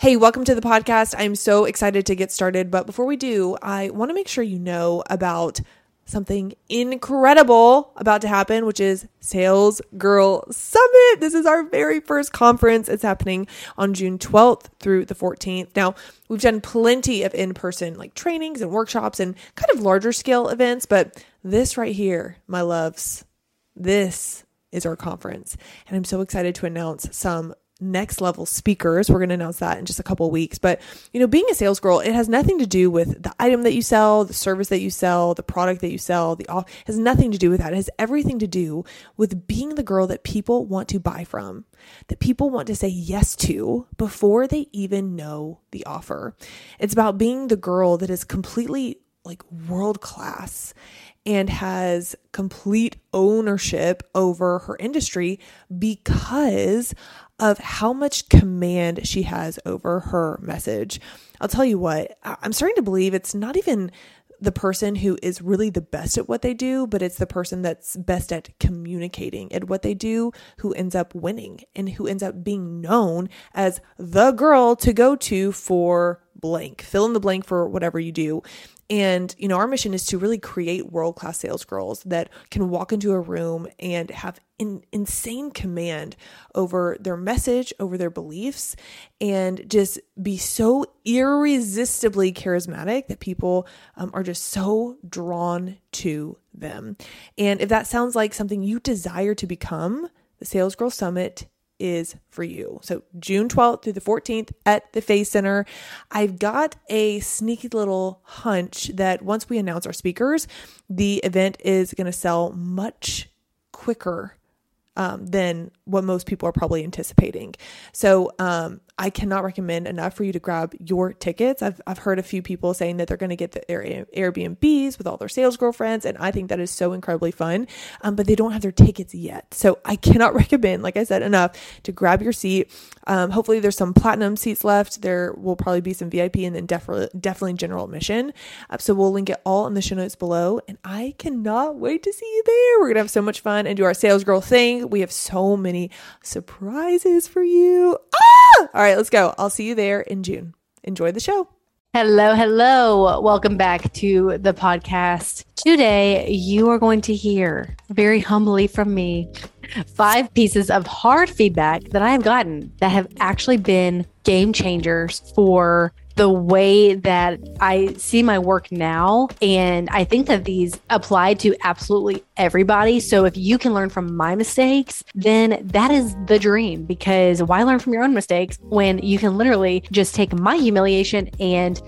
Hey, welcome to the podcast. I'm so excited to get started. But before we do, I want to make sure you know about something incredible about to happen, which is Sales Girl Summit. This is our very first conference. It's happening on June 12th through the 14th. Now, we've done plenty of in person like trainings and workshops and kind of larger scale events, but this right here, my loves, this is our conference. And I'm so excited to announce some next level speakers. We're going to announce that in just a couple weeks. But, you know, being a sales girl, it has nothing to do with the item that you sell, the service that you sell, the product that you sell, the off has nothing to do with that. It has everything to do with being the girl that people want to buy from, that people want to say yes to before they even know the offer. It's about being the girl that is completely like world class and has complete ownership over her industry because of how much command she has over her message. I'll tell you what, I'm starting to believe it's not even the person who is really the best at what they do, but it's the person that's best at communicating at what they do who ends up winning and who ends up being known as the girl to go to for blank. Fill in the blank for whatever you do. And, you know, our mission is to really create world class sales girls that can walk into a room and have in, insane command over their message, over their beliefs, and just be so irresistibly charismatic that people um, are just so drawn to them. And if that sounds like something you desire to become, the Sales Girl Summit is for you. So June 12th through the 14th at the Face Center. I've got a sneaky little hunch that once we announce our speakers, the event is going to sell much quicker um, than what most people are probably anticipating. So um, I cannot recommend enough for you to grab your tickets. I've, I've heard a few people saying that they're going to get the Airbnbs with all their sales girlfriends, and I think that is so incredibly fun, um, but they don't have their tickets yet. So I cannot recommend, like I said, enough to grab your seat. Um, hopefully, there's some platinum seats left. There will probably be some VIP and then definitely, definitely general admission. Uh, so we'll link it all in the show notes below, and I cannot wait to see you there. We're going to have so much fun and do our sales girl thing. We have so many surprises for you. Ah! All right let's go. I'll see you there in June. Enjoy the show. Hello, hello. Welcome back to the podcast. Today, you are going to hear very humbly from me five pieces of hard feedback that I have gotten that have actually been game changers for the way that I see my work now. And I think that these apply to absolutely everybody. So if you can learn from my mistakes, then that is the dream because why learn from your own mistakes when you can literally just take my humiliation and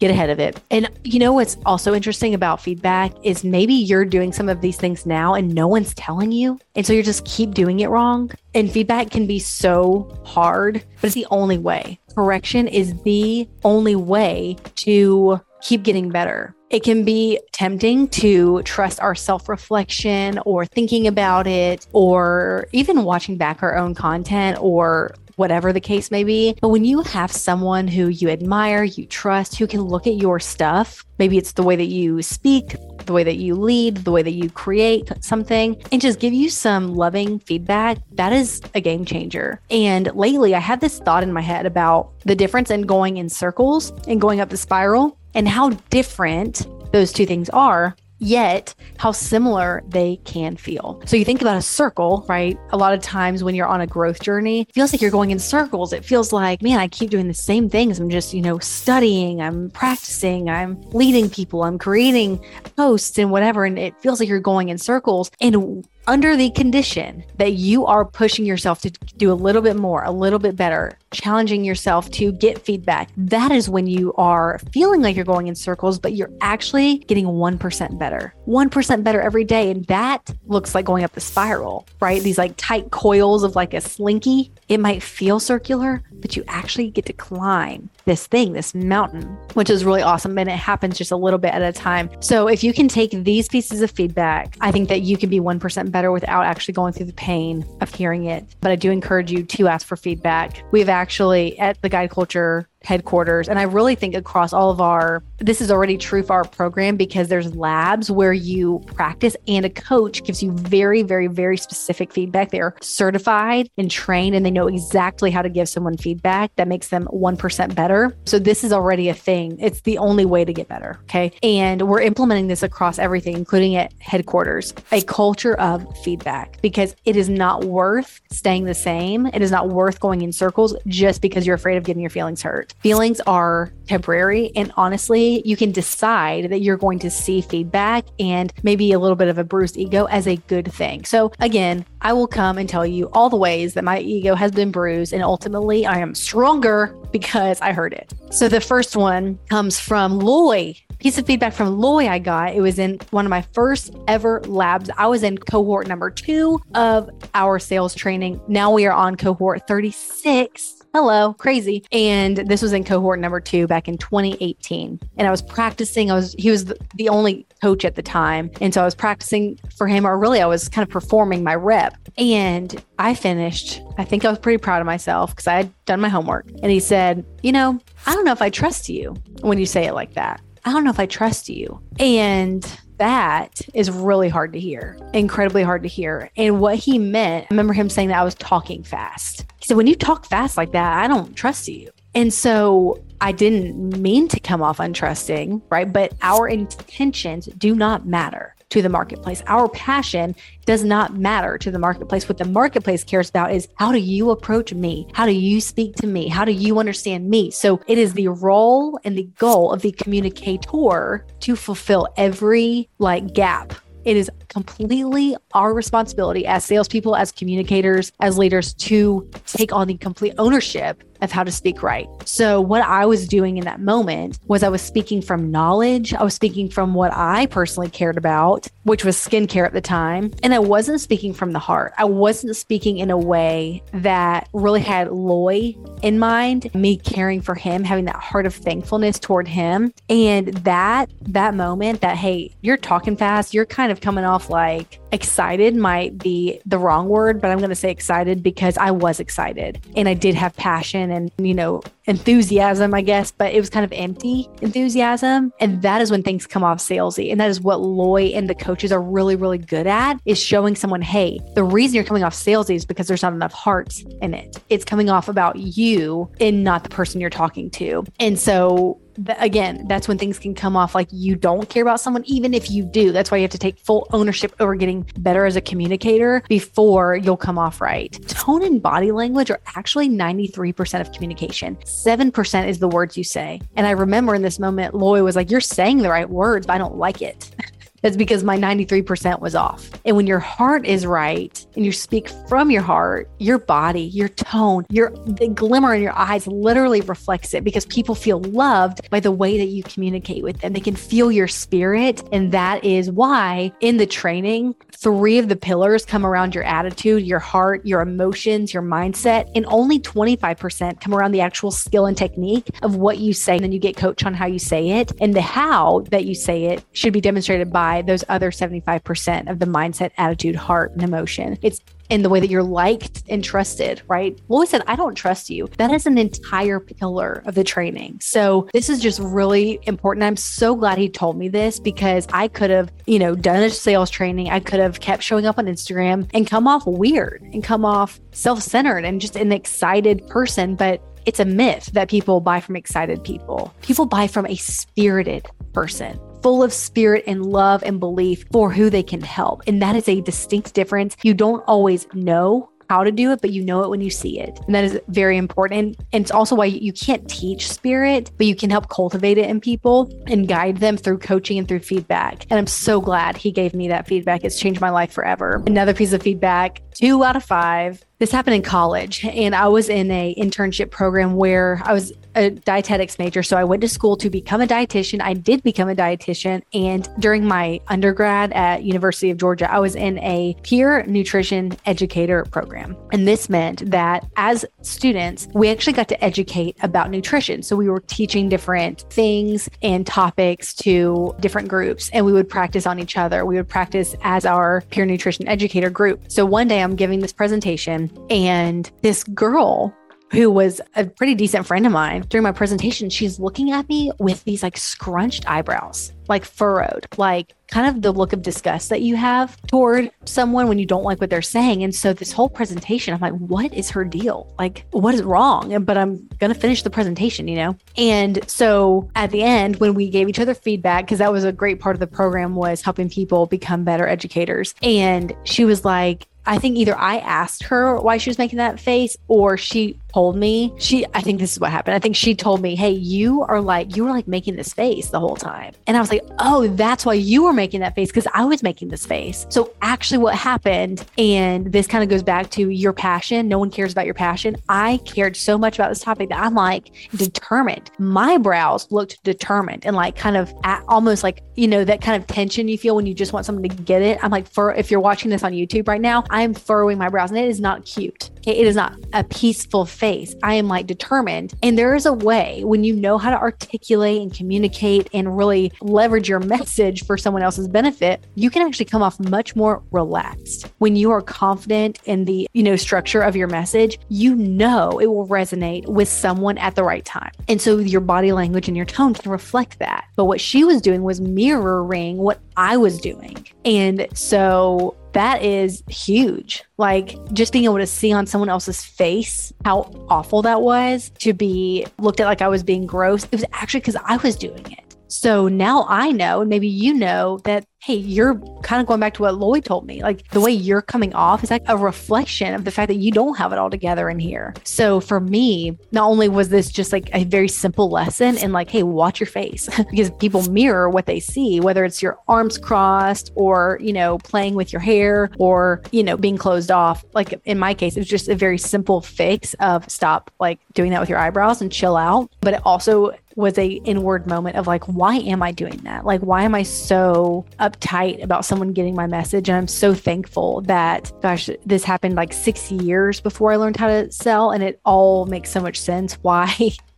get ahead of it. And you know what's also interesting about feedback is maybe you're doing some of these things now and no one's telling you. And so you just keep doing it wrong. And feedback can be so hard, but it's the only way. Correction is the only way to keep getting better. It can be tempting to trust our self reflection or thinking about it or even watching back our own content or whatever the case may be. But when you have someone who you admire, you trust, who can look at your stuff, maybe it's the way that you speak, the way that you lead, the way that you create something, and just give you some loving feedback, that is a game changer. And lately, I had this thought in my head about the difference in going in circles and going up the spiral and how different those two things are yet how similar they can feel. So you think about a circle, right? A lot of times when you're on a growth journey, it feels like you're going in circles. It feels like, man, I keep doing the same things. I'm just, you know, studying, I'm practicing, I'm leading people, I'm creating posts and whatever. And it feels like you're going in circles. And under the condition that you are pushing yourself to do a little bit more, a little bit better, challenging yourself to get feedback, that is when you are feeling like you're going in circles, but you're actually getting 1% better, 1% better every day. And that looks like going up the spiral, right? These like tight coils of like a slinky. It might feel circular, but you actually get to climb this thing, this mountain, which is really awesome. And it happens just a little bit at a time. So if you can take these pieces of feedback, I think that you can be 1% better without actually going through the pain of hearing it. But I do encourage you to ask for feedback. We've actually at the Guide Culture headquarters. And I really think across all of our, this is already true for our program because there's labs where you practice and a coach gives you very, very, very specific feedback. They are certified and trained and they know exactly how to give someone feedback that makes them 1% better. So this is already a thing. It's the only way to get better. Okay. And we're implementing this across everything, including at headquarters, a culture of feedback because it is not worth staying the same. It is not worth going in circles just because you're afraid of getting your feelings hurt. Feelings are temporary. And honestly, you can decide that you're going to see feedback and maybe a little bit of a bruised ego as a good thing. So again, I will come and tell you all the ways that my ego has been bruised. And ultimately, I am stronger because I heard it. So the first one comes from Loy piece of feedback from Loy I got. It was in one of my first ever labs. I was in cohort number two of our sales training. Now we are on cohort 36 hello, crazy. And this was in cohort number two back in 2018. And I was practicing. I was, he was the, only coach at the time. And so I was practicing for him, or really, I was kind of performing my rep. And I finished. I think I was pretty proud of myself because I had done my homework. And he said, You know, I don't know if I trust you when you say it like that. I don't know if I trust you. And that is really hard to hear, incredibly hard to hear. And what he meant, I remember him saying that I was talking fast. He said, When you talk fast like that, I don't trust you. And so I didn't mean to come off untrusting, right? But our intentions do not matter to the marketplace. Our passion does not matter to the marketplace. What the marketplace cares about is how do you approach me? How do you speak to me? How do you understand me? So it is the role and the goal of the communicator to fulfill every like gap it is completely our responsibility as salespeople, as communicators, as leaders to take on the complete ownership of how to speak right. So, what I was doing in that moment was I was speaking from knowledge. I was speaking from what I personally cared about, which was skincare at the time. And I wasn't speaking from the heart. I wasn't speaking in a way that really had Loy in mind, me caring for him, having that heart of thankfulness toward him. And that, that moment that, hey, you're talking fast, you're kind of coming off like excited might be the wrong word, but I'm going to say excited because I was excited and I did have passion and, you know, enthusiasm, I guess, but it was kind of empty enthusiasm. And that is when things come off salesy. And that is what Loy and the coaches are really, really good at is showing someone, hey, the reason you're coming off salesy is because there's not enough heart in it. It's coming off about you and not the person you're talking to. And so again, that's when things can come off like you don't care about someone, even if you do. That's why you have to take full ownership over getting better as a communicator before you'll come off right. Tone and body language are actually 93% of communication. 7% is the words you say. And I remember in this moment, Loy was like, You're saying the right words, but I don't like it. That's because my 93% was off. And when your heart is right and you speak from your heart, your body, your tone, your the glimmer in your eyes literally reflects it because people feel loved by the way that you communicate with them. They can feel your spirit. And that is why in the training, three of the pillars come around your attitude, your heart, your emotions, your mindset, and only 25% come around the actual skill and technique of what you say. And then you get coached on how you say it. And the how that you say it should be demonstrated by those other 75% of the mindset, attitude, heart, and emotion. It's in the way that you're liked and trusted, right? Loy said, I don't trust you. That is an entire pillar of the training. So this is just really important. I'm so glad he told me this because I could have, you know, done a sales training. I could have kept showing up on Instagram and come off weird and come off self centered and just an excited person. But it's a myth that people buy from excited people. People buy from a spirited person full of spirit and love and belief for who they can help. And that is a distinct difference. You don't always know how to do it, but you know it when you see it. And that is very important. And it's also why you can't teach spirit, but you can help cultivate it in people and guide them through coaching and through feedback. And I'm so glad he gave me that feedback. It's changed my life forever. Another piece of feedback two out of five this happened in college and i was in a internship program where i was a dietetics major. So i went to school to become a dietitian. I did become a dietitian. And during my undergrad at university of georgia i was in a peer nutrition educator program. And this meant that as students we actually got to educate about nutrition. So we were teaching different things and topics to different groups and we would practice on each other. We would practice as our peer nutrition educator group. So one day i'm giving this presentation and this girl who was a pretty decent friend of mine during my presentation, she's looking at me with these like scrunched eyebrows, like furrowed, like kind of the look of disgust that you have toward someone when you don't like what they're saying. And so this whole presentation, I'm like, what is her deal? Like, what is wrong? But I'm going to finish the presentation, you know? And so at the end, when we gave each other feedback, because that was a great part of the program was helping people become better educators. And she was like, I think either I asked her why she was making that face or she told me she I think this is what happened. I think she told me, "Hey, you are like you were like making this face the whole time." And I was like, "Oh, that's why you were making that face cuz I was making this face." So actually what happened and this kind of goes back to your passion. No one cares about your passion. I cared so much about this topic that I'm like determined. My brows looked determined and like kind of almost like, you know, that kind of tension you feel when you just want someone to get it. I'm like, for if you're watching this on YouTube right now, I'm furrowing my brows and it is not cute. Okay? It is not a peaceful face. I am like determined. And there is a way when you know how to articulate and communicate and really leverage your message for someone else's benefit, you can actually come off much more relaxed. When you are confident in the, you know, structure of your message, you know it will resonate with someone at the right time. And so your body language and your tone can reflect that. But what she was doing was mirroring what I was doing. And so that is huge. Like just being able to see on someone else's face how awful that was to be looked at like I was being gross. It was actually because I was doing it. So now I know, and maybe you know, that hey, you're kind of going back to what Lloyd told me. Like the way you're coming off is like a reflection of the fact that you don't have it all together in here. So for me, not only was this just like a very simple lesson in like, hey, watch your face because people mirror what they see, whether it's your arms crossed or, you know, playing with your hair or, you know, being closed off. Like in my case, it was just a very simple fix of stop like doing that with your eyebrows and chill out. But it also was a inward moment of like, why am I doing that? Like, why am I so uptight about someone getting my message? And I'm so thankful that, gosh, this happened like six years before I learned how to sell. And it all makes so much sense why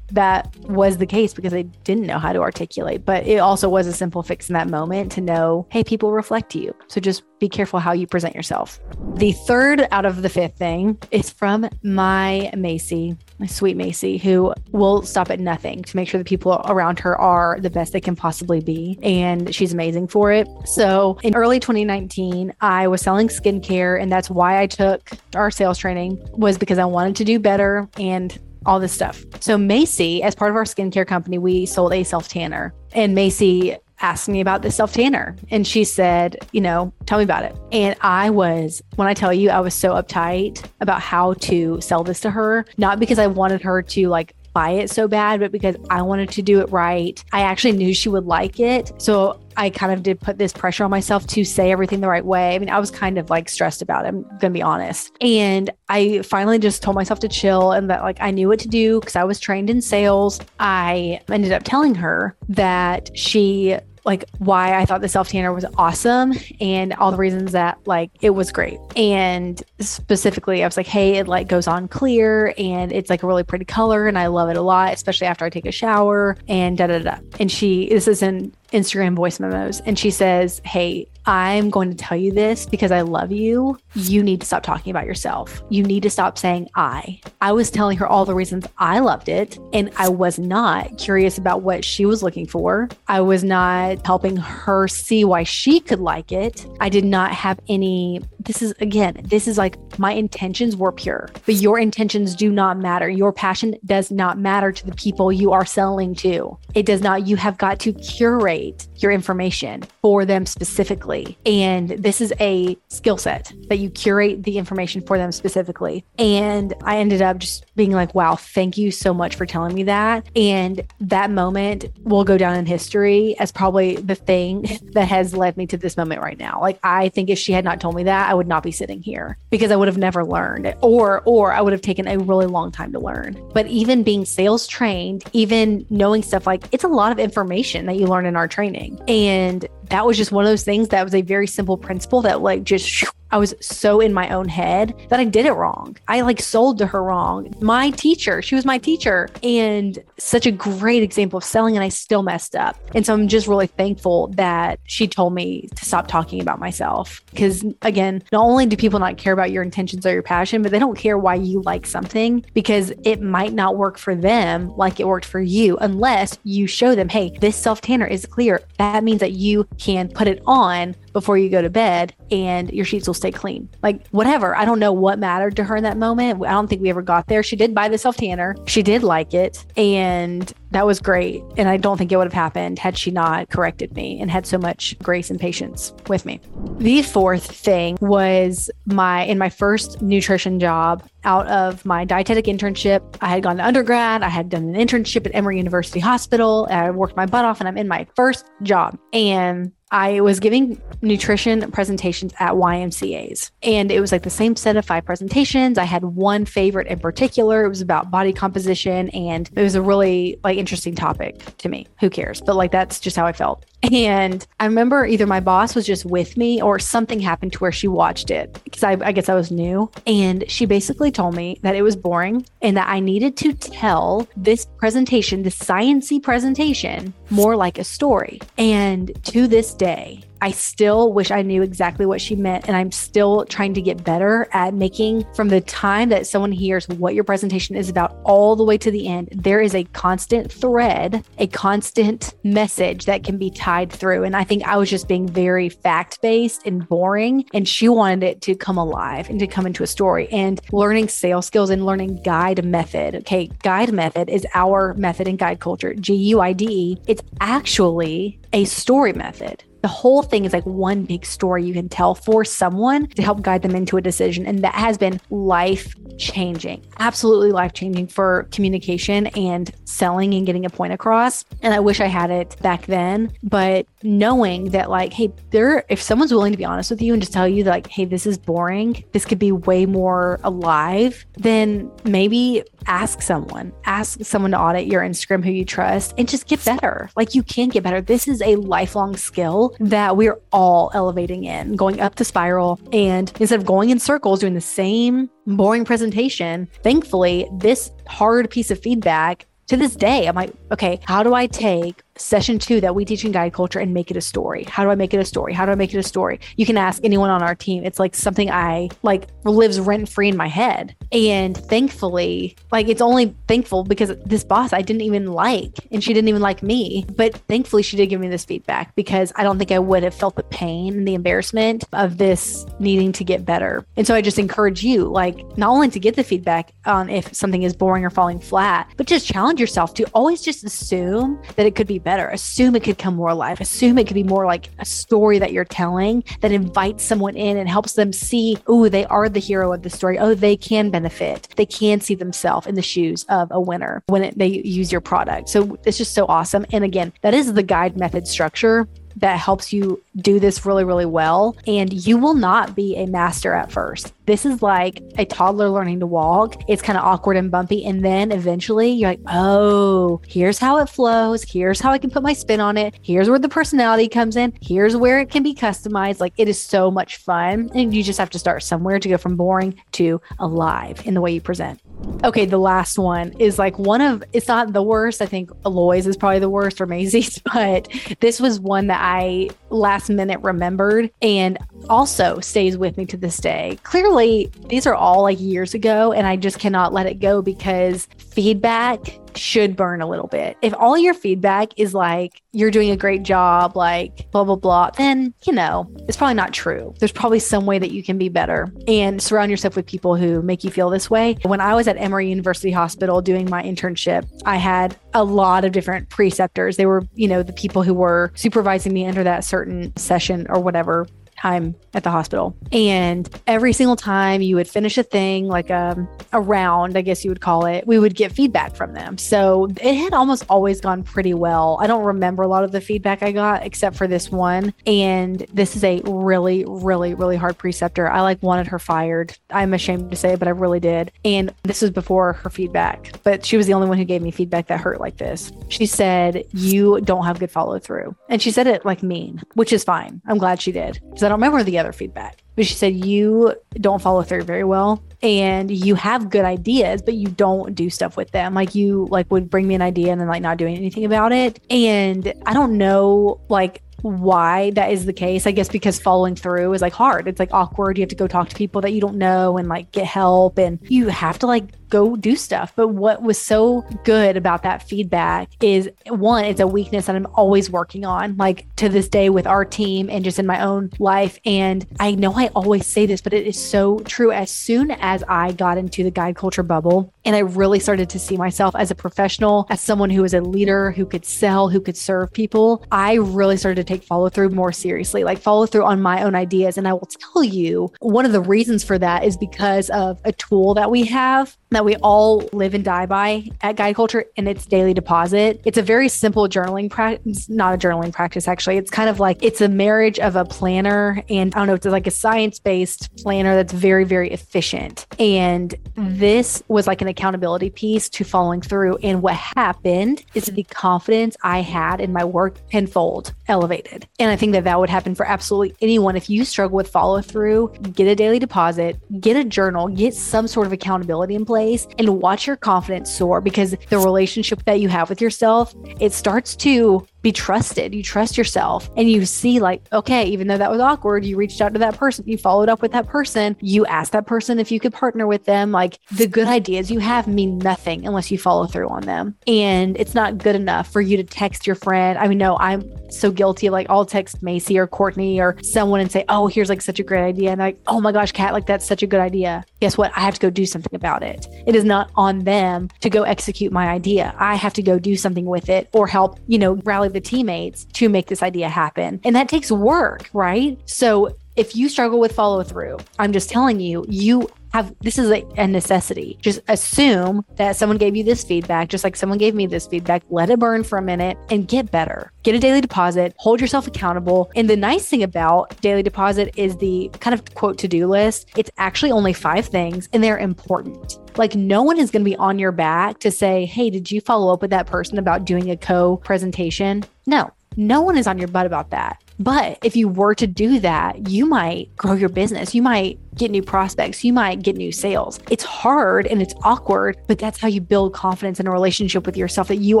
that was the case because they didn't know how to articulate. But it also was a simple fix in that moment to know, hey, people reflect you. So just be careful how you present yourself. The third out of the fifth thing is from my Macy, my sweet Macy, who will stop at nothing to make sure the people around her are the best they can possibly be. And she's amazing for it. So in early 2019, I was selling skincare, and that's why I took our sales training was because I wanted to do better and all this stuff. So Macy, as part of our skincare company, we sold a self tanner, and Macy asked me about the self tanner, and she said, you know, tell me about it. And I was, when I tell you, I was so uptight about how to sell this to her, not because I wanted her to like buy it so bad, but because I wanted to do it right. I actually knew she would like it. So I kind of did put this pressure on myself to say everything the right way. I mean, I was kind of like stressed about it, I'm going to be honest. And I finally just told myself to chill and that like I knew what to do because I was trained in sales. I ended up telling her that she like why I thought the self tanner was awesome and all the reasons that like it was great. And specifically, I was like, hey, it like goes on clear and it's like a really pretty color and I love it a lot, especially after I take a shower and da da da. And she, this is in Instagram voice memos and she says, Hey, I'm going to tell you this because I love you. You need to stop talking about yourself. You need to stop saying I. I was telling her all the reasons I loved it, and I was not curious about what she was looking for. I was not helping her see why she could like it. I did not have any. This is again, this is like my intentions were pure, but your intentions do not matter. Your passion does not matter to the people you are selling to. It does not. You have got to curate your information for them specifically. And this is a skill set that you curate the information for them specifically. And I ended up just being like, wow, thank you so much for telling me that. And that moment will go down in history as probably the thing that has led me to this moment right now. Like, I think if she had not told me that, I would not be sitting here because I would have never learned or, or I would have taken a really long time to learn. But even being sales trained, even knowing stuff like it's a lot of information that you learn in our training. And that was just one of those things that was a very simple principle that like just I was so in my own head that I did it wrong. I like sold to her wrong. My teacher, she was my teacher and such a great example of selling, and I still messed up. And so I'm just really thankful that she told me to stop talking about myself. Because again, not only do people not care about your intentions or your passion, but they don't care why you like something because it might not work for them like it worked for you unless you show them, hey, this self tanner is clear. That means that you can put it on before you go to bed and your sheets will stay clean. Like whatever. I don't know what mattered to her in that moment. I don't think we ever got there. She did buy the self tanner. She did like it. And that was great. And I don't think it would have happened had she not corrected me and had so much grace and patience with me. The fourth thing was my in my first nutrition job out of my dietetic internship. I had gone to undergrad. I had done an internship at Emory University Hospital. I worked my butt off and I'm in my first job. And I was giving nutrition presentations at YMCA's, and it was like the same set of five presentations. I had one favorite in particular. It was about body composition, and it was a really like interesting topic to me. Who cares? But like that's just how I felt. And I remember either my boss was just with me or something happened to where she watched it because I, I, guess I was new. And she basically told me that it was boring and that I needed to tell this presentation, this sciency presentation, more like a story. And to this day, I still wish I knew exactly what she meant. And I'm still trying to get better at making from the time that someone hears what your presentation is about all the way to the end, there is a constant thread, a constant message that can be tied through. And I think I was just being very fact based and boring. And she wanted it to come alive and to come into a story and learning sales skills and learning guide method. Okay. Guide method is our method in guide culture, G U I D E. It's actually a story method the whole thing is like one big story you can tell for someone to help guide them into a decision. And that has been life changing, absolutely life changing for communication and selling and getting a point across. And I wish I had it back then, but knowing that, like, hey, there, if someone's willing to be honest with you and just tell you that, like, hey, this is boring, this could be way more alive, then maybe ask someone, ask someone to audit your Instagram who you trust and just get better. Like, you can get better. This is a lifelong skill that we're all elevating in, going up the spiral. And instead of going in circles, doing the same boring presentation, thankfully, this hard piece of feedback to this day, I'm like, okay, how do I take session two that we teach in guide culture and make it a story. How do I make it a story? How do I make it a story? You can ask anyone on our team. It's like something I like lives rent free in my head. And thankfully, like it's only thankful because this boss I didn't even like and she didn't even like me. But thankfully, she did give me this feedback because I don't think I would have felt the pain and the embarrassment of this needing to get better. And so I just encourage you, like, not only to get the feedback on if something is boring or falling flat, but just challenge yourself to always just assume that it could be better better. Assume it could come more alive. Assume it could be more like a story that you're telling that invites someone in and helps them see, oh, they are the hero of the story. Oh, they can benefit. They can see themselves in the shoes of a winner when it, they use your product. So it's just so awesome. And again, that is the guide method structure that helps you do this really, really well. And you will not be a master at first. This is like a toddler learning to walk. It's kind of awkward and bumpy. And then eventually you're like, oh, here's how it flows. Here's how I can put my spin on it. Here's where the personality comes in. Here's where it can be customized. Like it is so much fun. And you just have to start somewhere to go from boring to alive in the way you present. Okay, the last one is like one of it's not the worst. I think Aloy's is probably the worst or Macy's, but this was one that I last minute remembered and also stays with me to this day. Clearly, these are all like years ago, and I just cannot let it go because feedback should burn a little bit. If all your feedback is like, you're doing a great job, like blah, blah, blah, then, you know, it's probably not true. There's probably some way that you can be better and surround yourself with people who make you feel this way. When I was at Emory University Hospital doing my internship, I had a lot of different preceptors. They were, you know, the people who were supervising me under that certain session or whatever time at the hospital. And every single time you would finish a thing, like a, um, a round, I guess you would call it, we would get feedback from them. So it had almost always gone pretty well. I don't remember a lot of the feedback I got except for this one. And this is a really, really, really hard preceptor. I like wanted her fired. I'm ashamed to say but I really did. And this was before her feedback, but she was the only one who gave me feedback that hurt like this. She said, You don't have good follow through. And she said it like mean, which is fine. I'm glad she did don't remember the other feedback. But she said, You don't follow through very well and you have good ideas, but you don't do stuff with them. Like you like would bring me an idea and then like not doing anything about it. And I don't know like why that is the case. I guess because following through is like hard. It's like awkward. You have to go talk to people that you don't know and like get help and you have to like go do stuff. But what was so good about that feedback is one, it's a weakness that I'm always working on, like to this day with our team and just in my own life. And I know I always say this, but it is so true. As soon as I got into the guide culture bubble and I really started to see myself as a professional, as someone who was a leader, who could sell, who could serve people, I really started to take follow through more seriously, like follow through on my own ideas. And I will tell you, one of the reasons for that is because of a tool that we have that we all live and die by at Guide Culture, and it's daily deposit. It's a very simple journaling practice, not a journaling practice, actually. It's kind of like it's a marriage of a planner and I don't know, it's like a science based planner that's very, very efficient. And this was like an accountability piece to following through. And what happened is the confidence I had in my work tenfold elevated. And I think that that would happen for absolutely anyone. If you struggle with follow through, get a daily deposit, get a journal, get some sort of accountability in place place and watch your confidence soar because the relationship that you have with yourself, it starts to be trusted. You trust yourself and you see, like, okay, even though that was awkward, you reached out to that person, you followed up with that person, you asked that person if you could partner with them. Like, the good ideas you have mean nothing unless you follow through on them. And it's not good enough for you to text your friend. I mean, no, I'm so guilty. Like, I'll text Macy or Courtney or someone and say, oh, here's like such a great idea. And like, oh my gosh, Kat, like, that's such a good idea. Guess what? I have to go do something about it. It is not on them to go execute my idea. I have to go do something with it or help, you know, rally the teammates to make this idea happen. And that takes work, right? So if you struggle with follow through, I'm just telling you, you have this is a, a, necessity. Just assume that someone gave you this feedback, just like someone gave me this feedback. Let it burn for a minute and get better. Get a daily deposit, hold yourself accountable. And the nice thing about daily deposit is the kind of quote to do list. It's actually only five things and they're important. Like, no one is going to be on your back to say, Hey, did you follow up with that person about doing a co presentation? No, no one is on your butt about that. But if you were to do that, you might grow your business. You might get new prospects. You might get new sales. It's hard and it's awkward, but that's how you build confidence in a relationship with yourself that you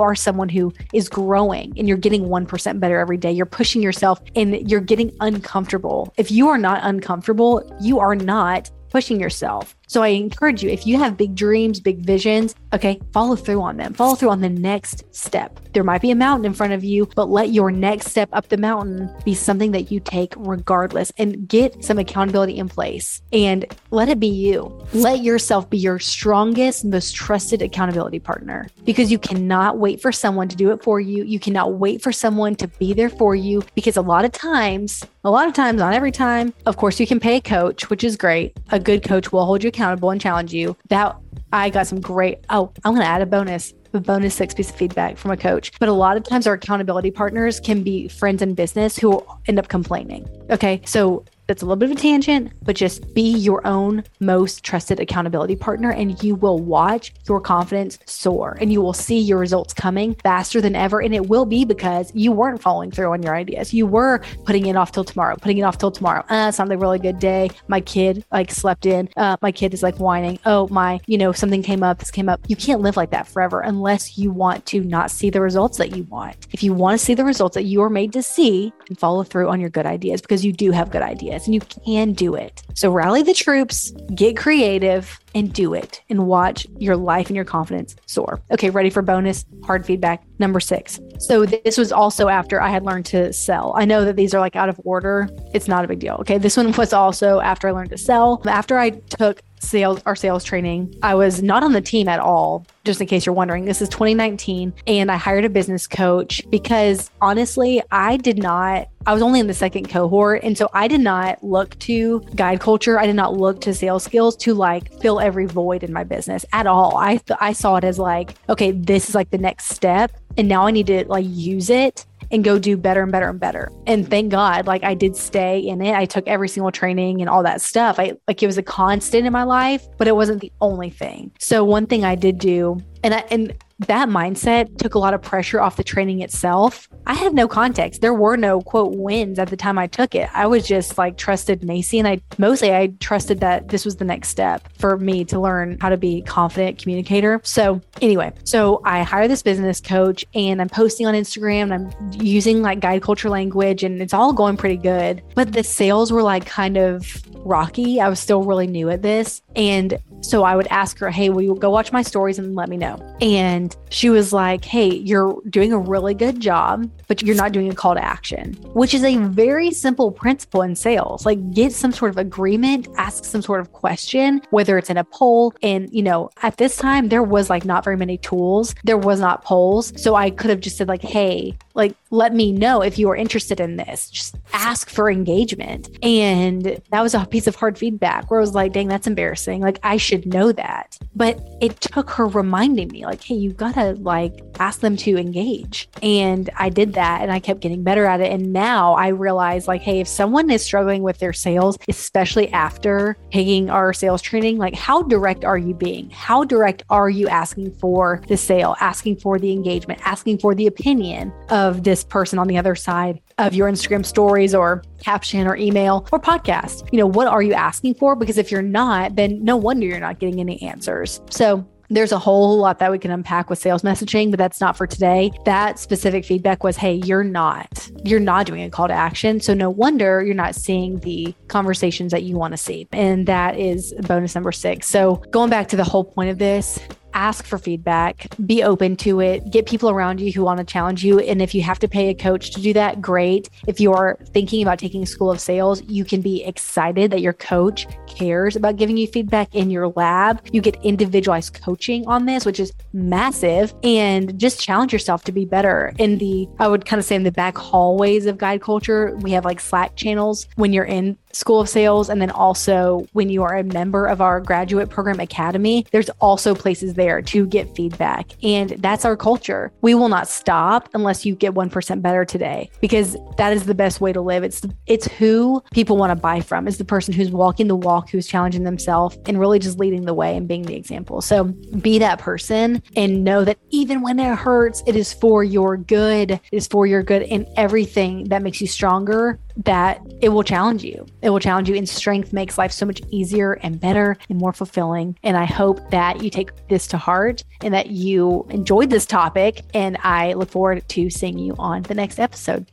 are someone who is growing and you're getting 1% better every day. You're pushing yourself and you're getting uncomfortable. If you are not uncomfortable, you are not pushing yourself. So I encourage you, if you have big dreams, big visions, okay, follow through on them. Follow through on the next step. There might be a mountain in front of you, but let your next step up the mountain be something that you take regardless and get some accountability in place and let it be you. Let yourself be your strongest, most trusted accountability partner because you cannot wait for someone to do it for you. You cannot wait for someone to be there for you because a lot of times, a lot of times, not every time, of course, you can pay a coach, which is great. A good coach will hold you accountable and challenge you. That I got some great. Oh, I'm going to add a bonus a bonus six piece of feedback from a coach. But a lot of times our accountability partners can be friends in business who end up complaining. Okay. So that's a little bit of a tangent, but just be your own most trusted accountability partner and you will watch your confidence soar and you will see your results coming faster than ever. And it will be because you weren't following through on your ideas. You were putting it off till tomorrow, putting it off till tomorrow. Uh, it's not a really good day. My kid like slept in. Uh, my kid is like whining. Oh, my, you know, something came up, this came up. You can't live like that forever unless you want to not see the results that you want. If you want to see the results that you are made to see and follow through on your good ideas because you do have good ideas and you can do it. So rally the troops, get creative, and do it and watch your life and your confidence soar. Okay, ready for bonus hard feedback number six. So this was also after I had learned to sell. I know that these are like out of order. It's not a big deal. Okay, this one was also after I learned to sell. After I took sales our sales training. I was not on the team at all, just in case you're wondering. This is 2019 and I hired a business coach because honestly, I did not I was only in the second cohort and so I did not look to guide culture. I did not look to sales skills to like fill every void in my business at all. I th- I saw it as like, okay, this is like the next step and now I need to like use it and go do better and better and better. And thank God, like I did stay in it. I took every single training and all that stuff. I like it was a constant in my life, but it wasn't the only thing. So one thing I did do, and I and that mindset took a lot of pressure off the training itself. I had no context. There were no quote wins at the time I took it. I was just like trusted Macy and I mostly I trusted that this was the next step for me to learn how to be confident communicator. So anyway, so I hired this business coach and I'm posting on Instagram and I'm using like guide culture language and it's all going pretty good. But the sales were like kind of rocky. I was still really new at this. And so I would ask her, Hey, will you go watch my stories and let me know? And she was like, Hey, you're doing a really good job, but you're not doing a call to action, which is a very simple principle in sales. Like, get some sort of agreement, ask some sort of question, whether it's in a poll. And, you know, at this time, there was like not very many tools, there was not polls. So I could have just said, like, Hey, like, let me know if you are interested in this. Just ask for engagement. And that was a piece of hard feedback where I was like, dang, that's embarrassing. Like, I should know that. But it took her reminding me, like, hey, you gotta like ask them to engage. And I did that and I kept getting better at it. And now I realize, like, hey, if someone is struggling with their sales, especially after taking our sales training, like, how direct are you being? How direct are you asking for the sale, asking for the engagement, asking for the opinion of this person on the other side of your Instagram stories or caption or email or podcast? You know, what are you asking for? Because if you're not, then no wonder you're not getting any answers. So there's a whole lot that we can unpack with sales messaging, but that's not for today. That specific feedback was, hey, you're not, you're not doing a call to action. So no wonder you're not seeing the conversations that you want to see. And that is bonus number six. So going back to the whole point of this, ask for feedback, be open to it, get people around you who want to challenge you. And if you have to pay a coach to do that, great. If you are thinking about taking school of sales, you can be excited that your coach cares about giving you feedback in your lab. You get individualized coaching on this, which is massive, and just challenge yourself to be better. In the, I would kind of say in the back hallways of guide culture, we have like Slack channels when you're in School of Sales. And then also when you are a member of our graduate program academy, there's also places there to get feedback. And that's our culture. We will not stop unless you get 1% better today because that is the best way to live. It's it's who people want to buy from. Is the person who's walking the walk, who's challenging themselves and really just leading the way and being the example. So be that person and know that even when it hurts, it is for your good. It is for your good and everything that makes you stronger that it will challenge you. It will challenge you, and strength makes life so much easier and better and more fulfilling. And I hope that you take this to heart and that you enjoyed this topic. And I look forward to seeing you on the next episode.